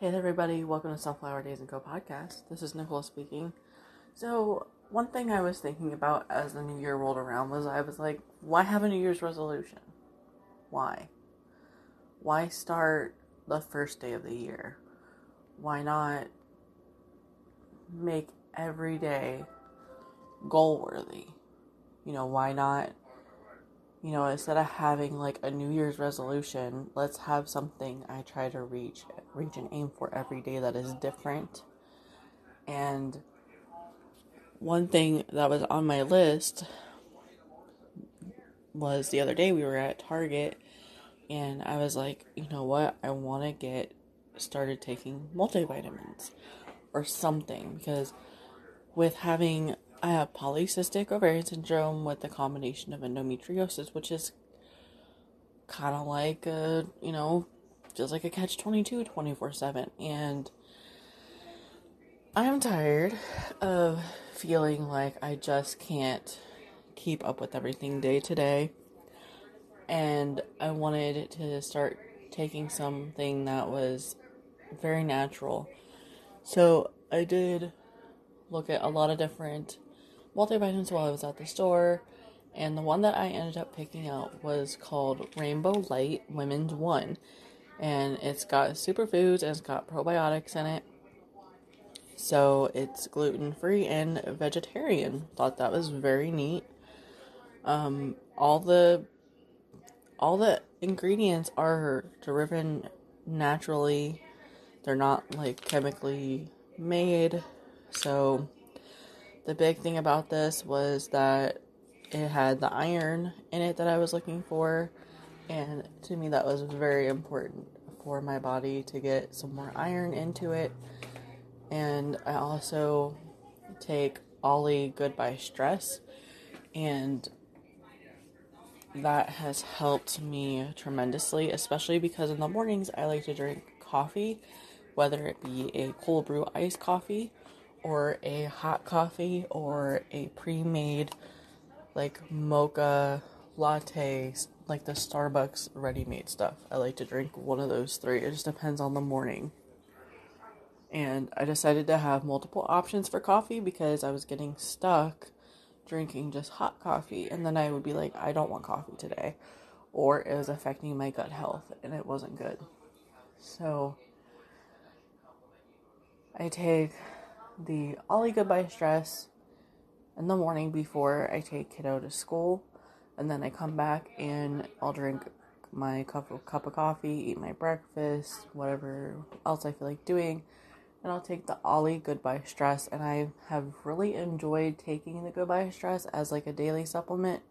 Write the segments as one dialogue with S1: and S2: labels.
S1: Hey everybody, welcome to Sunflower Daze and Co podcast. This is Nicole speaking. So, one thing I was thinking about as the new year rolled around was I was like, why have a New Year's resolution? Why? Why start the first day of the year? Why not make every day goal worthy? You know, why not you know, instead of having like a New Year's resolution, let's have something I try to reach, reach and aim for every day that is different. And one thing that was on my list was the other day we were at Target and I was like, you know what? I want to get started taking multivitamins or something because with having I have polycystic ovarian syndrome with a combination of endometriosis, which is kind of like a, you know, just like a catch 22 24 7. And I'm tired of feeling like I just can't keep up with everything day to day. And I wanted to start taking something that was very natural. So I did look at a lot of different multivitamins while I was at the store, and the one that I ended up picking out was called Rainbow Light Women's One, and it's got superfoods and it's got probiotics in it. So it's gluten free and vegetarian. Thought that was very neat. Um, all the all the ingredients are driven naturally. They're not like chemically made. So the big thing about this was that it had the iron in it that I was looking for, and to me, that was very important for my body to get some more iron into it. And I also take Olly Goodbye Stress, and that has helped me tremendously, especially because in the mornings I like to drink coffee, whether it be a cold brew iced coffee or a hot coffee or a pre-made like mocha latte like the Starbucks ready-made stuff. I like to drink one of those three. It just depends on the morning. And I decided to have multiple options for coffee because I was getting stuck drinking just hot coffee and then I would be like I don't want coffee today or it was affecting my gut health and it wasn't good. So I take the Olly Goodbye Stress in the morning before I take kiddo to school. And then I come back and I'll drink my cup of, cup of coffee, eat my breakfast, whatever else I feel like doing. And I'll take the Olly Goodbye Stress. And I have really enjoyed taking the Goodbye Stress as like a daily supplement.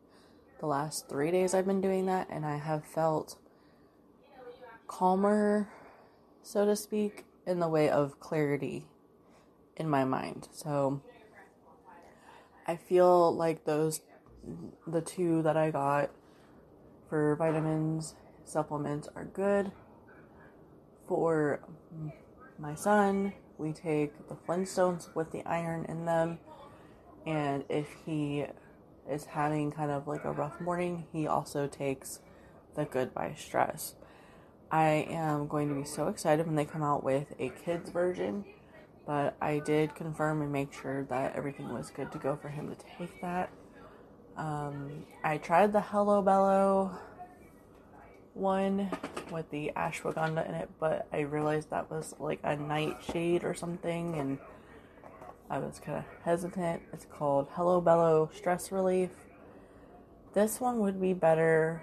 S1: The last three days I've been doing that, and I have felt calmer, so to speak, in the way of clarity in my mind. So I feel like those the two that I got for vitamins supplements are good. For my son, we take the Flintstones with the iron in them. And if he is having kind of like a rough morning, he also takes the Goodbye Stress. I am going to be so excited when they come out with a kids version but I did confirm and make sure that everything was good to go for him to take that. Um, I tried the Hello Bello one with the ashwagandha in it, but I realized that was like a nightshade or something, and I was kind of hesitant. It's called Hello Bello Stress Relief. This one would be better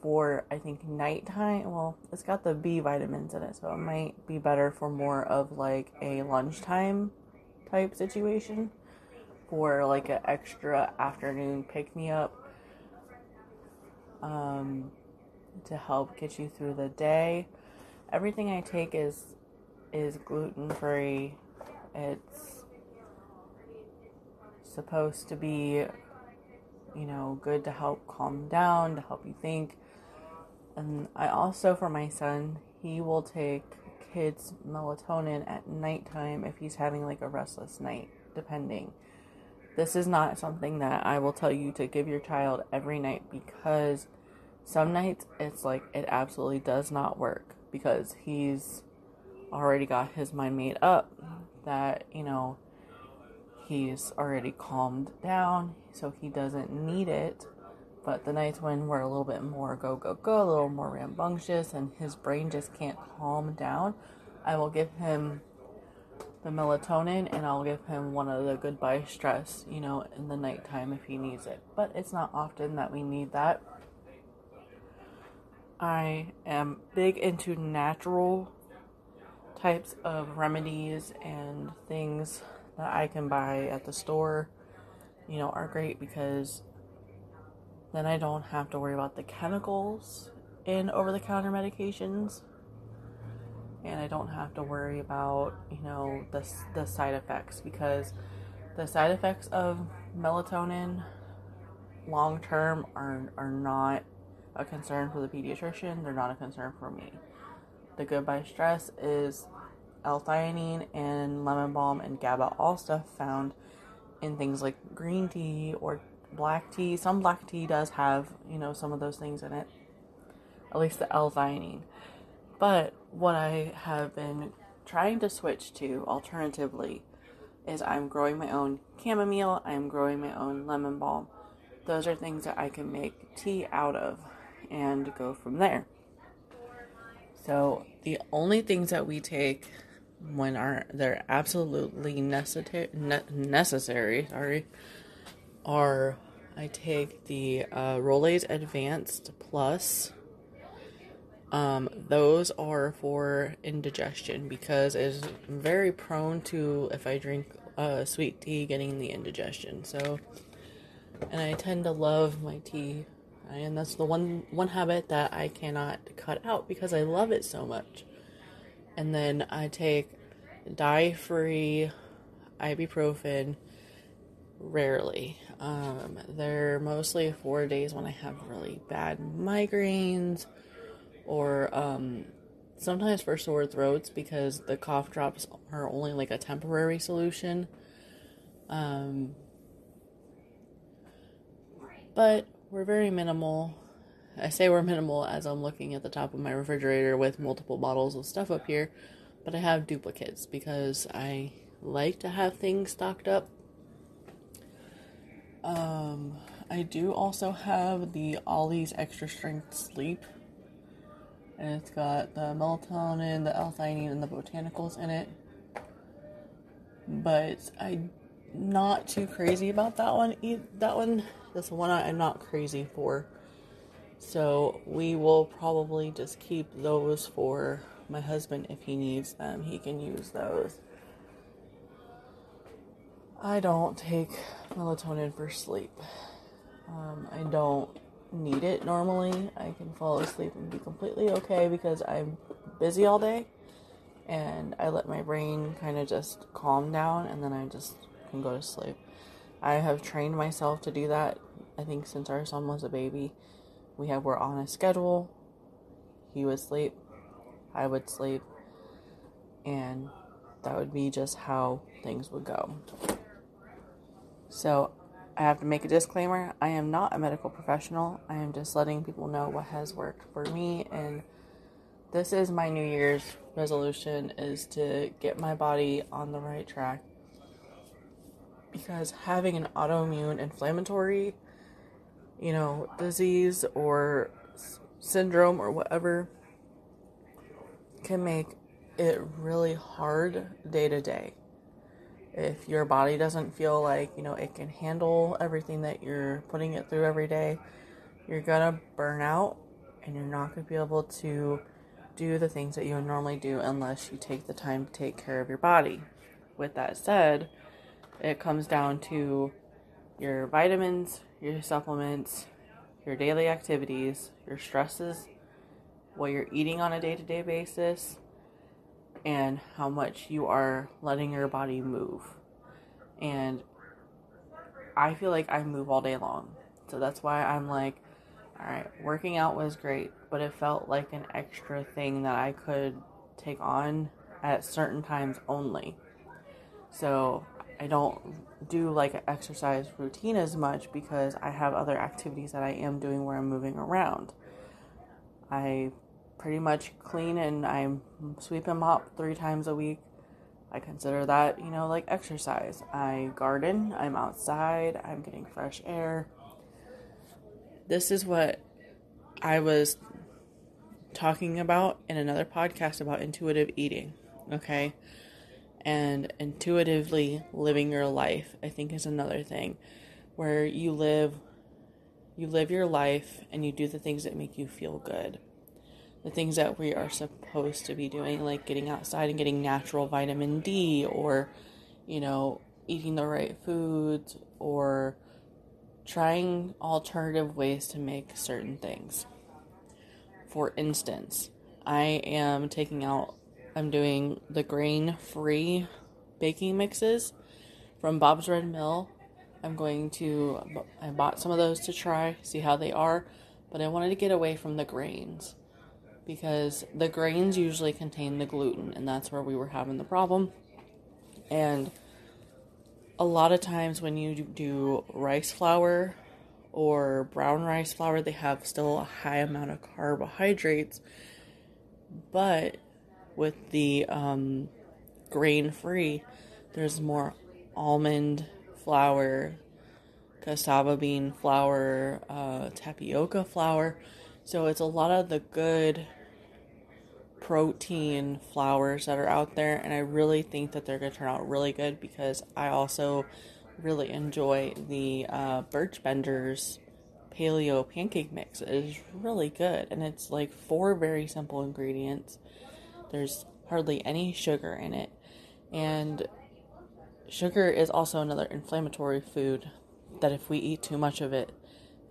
S1: for I think nighttime. Well, it's got the B vitamins in it, so it might be better for more of like a lunchtime type situation for like an extra afternoon pick me up um, to help get you through the day. Everything I take is is gluten free. It's supposed to be you know good to help calm down, to help you think and I also, for my son, he will take kids' melatonin at nighttime if he's having like a restless night, depending. This is not something that I will tell you to give your child every night because some nights it's like it absolutely does not work because he's already got his mind made up that, you know, he's already calmed down, so he doesn't need it. But the nights when we're a little bit more go, go, go, a little more rambunctious, and his brain just can't calm down, I will give him the melatonin and I'll give him one of the goodbye stress, you know, in the nighttime if he needs it. But it's not often that we need that. I am big into natural types of remedies and things that I can buy at the store, you know, are great because then I don't have to worry about the chemicals in over the counter medications and I don't have to worry about, you know, the the side effects because the side effects of melatonin long term are are not a concern for the pediatrician, they're not a concern for me. The goodbye stress is L-theanine and lemon balm and GABA, all stuff found in things like green tea or black tea. Some black tea does have, you know, some of those things in it. At least the L-theanine. But what I have been trying to switch to alternatively is I'm growing my own chamomile, I'm growing my own lemon balm. Those are things that I can make tea out of and go from there. So the only things that we take when are they're absolutely necessary ne- necessary sorry are I take the uh, Rolaids Advanced Plus. Um, those are for indigestion because it's very prone to if I drink uh, sweet tea getting the indigestion. So, and I tend to love my tea, and that's the one one habit that I cannot cut out because I love it so much and then I take dye free ibuprofen rarely. Um, they're mostly for days when I have really bad migraines or um, sometimes for sore throats because the cough drops are only like a temporary solution. Um, but we're very minimal I say we're minimal as I'm looking at the top of my refrigerator with multiple bottles of stuff up here, but I have duplicates because I like to have things stocked up. Um, I do also have the Olly's Extra Strength Sleep, and it's got the melatonin, the L-theanine, and the botanicals in it. But I'm not too crazy about that one. That one, that's one I'm not crazy for. So we will probably just keep those for my husband if he needs them. He can use those. I don't take melatonin for sleep. Um, I don't need it normally. I can fall asleep and be completely okay because I'm busy all day and I let my brain kind of just calm down and then I just can go to sleep. I have trained myself to do that, I think, since our son was a baby we have were on a schedule. He would sleep, I would sleep, and that would be just how things would go. So, I have to make a disclaimer. I am not a medical professional. I am just letting people know what has worked for me and this is my new year's resolution is to get my body on the right track because having an autoimmune inflammatory you know, disease or syndrome or whatever can make it really hard day to day. If your body doesn't feel like, you know, it can handle everything that you're putting it through every day, you're gonna burn out and you're not gonna be able to do the things that you would normally do unless you take the time to take care of your body. With that said, it comes down to your vitamins, your supplements, your daily activities, your stresses, what you're eating on a day to day basis, and how much you are letting your body move. And I feel like I move all day long. So that's why I'm like, all right, working out was great, but it felt like an extra thing that I could take on at certain times only. So I don't do like an exercise routine as much because I have other activities that I am doing where I'm moving around. I pretty much clean and I sweep and mop three times a week. I consider that, you know, like exercise. I garden, I'm outside, I'm getting fresh air. This is what I was talking about in another podcast about intuitive eating, okay? And intuitively living your life, I think is another thing where you live you live your life and you do the things that make you feel good. The things that we are supposed to be doing, like getting outside and getting natural vitamin D, or, you know, eating the right foods, or trying alternative ways to make certain things. For instance, I am taking out, I'm doing the grain free baking mixes from Bob's Red Mill I'm going to, I bought some of those to try, see how they are, but I wanted to get away from the grains because the grains usually contain the gluten, and that's where we were having the problem. And a lot of times when you do rice flour or brown rice flour, they have still a high amount of carbohydrates, but with the um, grain free, there's more almond flour, cassava bean flour, uh, tapioca flour. So it's a lot of the good protein flours that are out there, and I really think that they're going to turn out really good because I also really enjoy the uh, Birch Benders paleo pancake mix. It is really good, and it's like four very simple ingredients. There's hardly any sugar in it, and Sugar is also another inflammatory food that if we eat too much of it,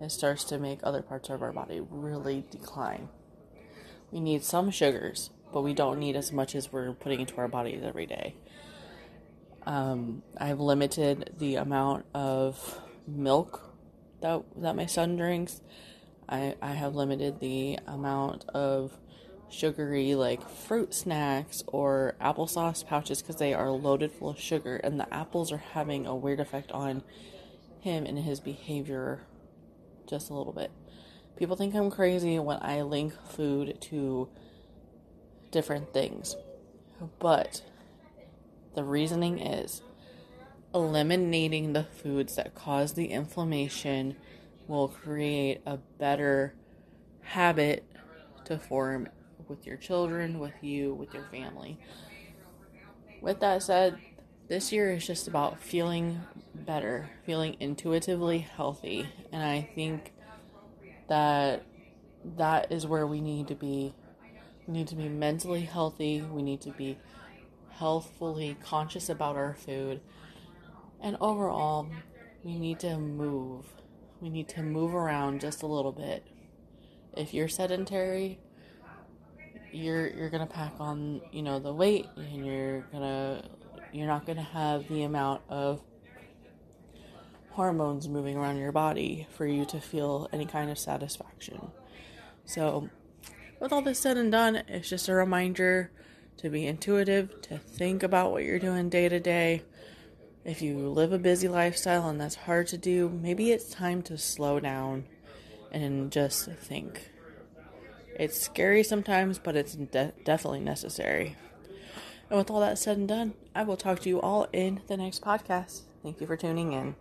S1: it starts to make other parts of our body really decline. We need some sugars, but we don't need as much as we're putting into our bodies every day. Um, I've limited the amount of milk that that my son drinks. I, I have limited the amount of sugary like fruit snacks or applesauce pouches because they are loaded full of sugar and the apples are having a weird effect on him and his behavior just a little bit. People think I'm crazy when I link food to different things. But the reasoning is eliminating the foods that cause the inflammation will create a better habit to form with your children, with you, with your family. With that said, this year is just about feeling better, feeling intuitively healthy. And I think that that is where we need to be. We need to be mentally healthy. We need to be healthfully conscious about our food. And overall, we need to move. We need to move around just a little bit. If you're sedentary, you're you're gonna pack on you know the weight and you're gonna you're not gonna have the amount of hormones moving around your body for you to feel any kind of satisfaction so with all this said and done it's just a reminder to be intuitive to think about what you're doing day to day if you live a busy lifestyle and that's hard to do maybe it's time to slow down and just think it's scary sometimes, but it's de- definitely necessary. And with all that said and done, I will talk to you all in the next podcast. Thank you for tuning in.